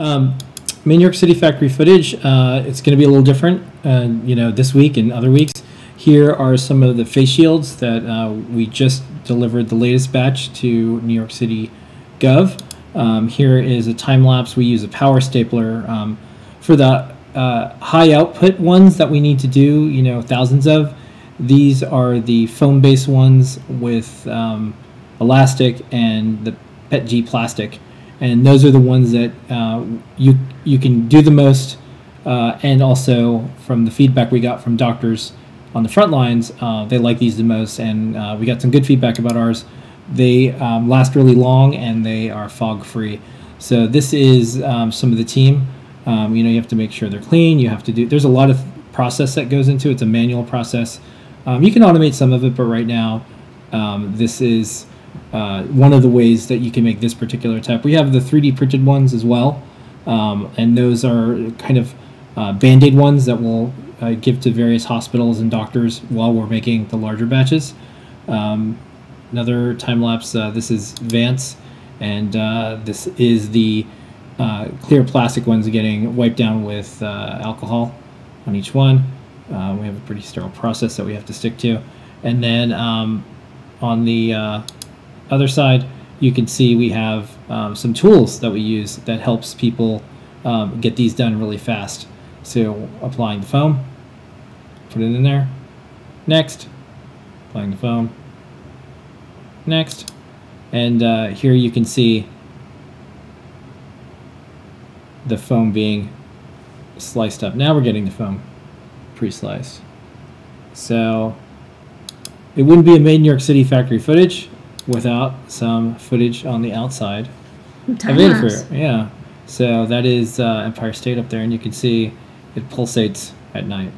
Um, Main New York City factory footage. Uh, it's going to be a little different, uh, you know, this week and other weeks. Here are some of the face shields that uh, we just delivered the latest batch to New York City Gov. Um, here is a time lapse. We use a power stapler um, for the uh, high output ones that we need to do. You know, thousands of. These are the foam based ones with um, elastic and the PETG plastic, and those are the ones that uh, you you can do the most. Uh, and also from the feedback we got from doctors on the front lines, uh, they like these the most, and uh, we got some good feedback about ours. They um, last really long and they are fog free. So this is um, some of the team. Um, you know, you have to make sure they're clean. You have to do. There's a lot of process that goes into it. It's a manual process. Um, you can automate some of it, but right now, um, this is uh, one of the ways that you can make this particular type. We have the 3D printed ones as well, um, and those are kind of uh, band-aid ones that we'll uh, give to various hospitals and doctors while we're making the larger batches. Um, another time lapse. Uh, this is Vance, and uh, this is the uh, clear plastic ones getting wiped down with alcohol on each one. We have a pretty sterile process that we have to stick to, and then um, on the other side, you can see we have um, some tools that we use that helps people um, get these done really fast. So applying the foam, put it in there. Next, applying the foam. Next, and uh, here you can see the foam being sliced up. Now we're getting the foam pre-sliced. So it wouldn't be a made New York City factory footage without some footage on the outside Time of. Infrared. Yeah. So that is uh, Empire State up there, and you can see it pulsates at night.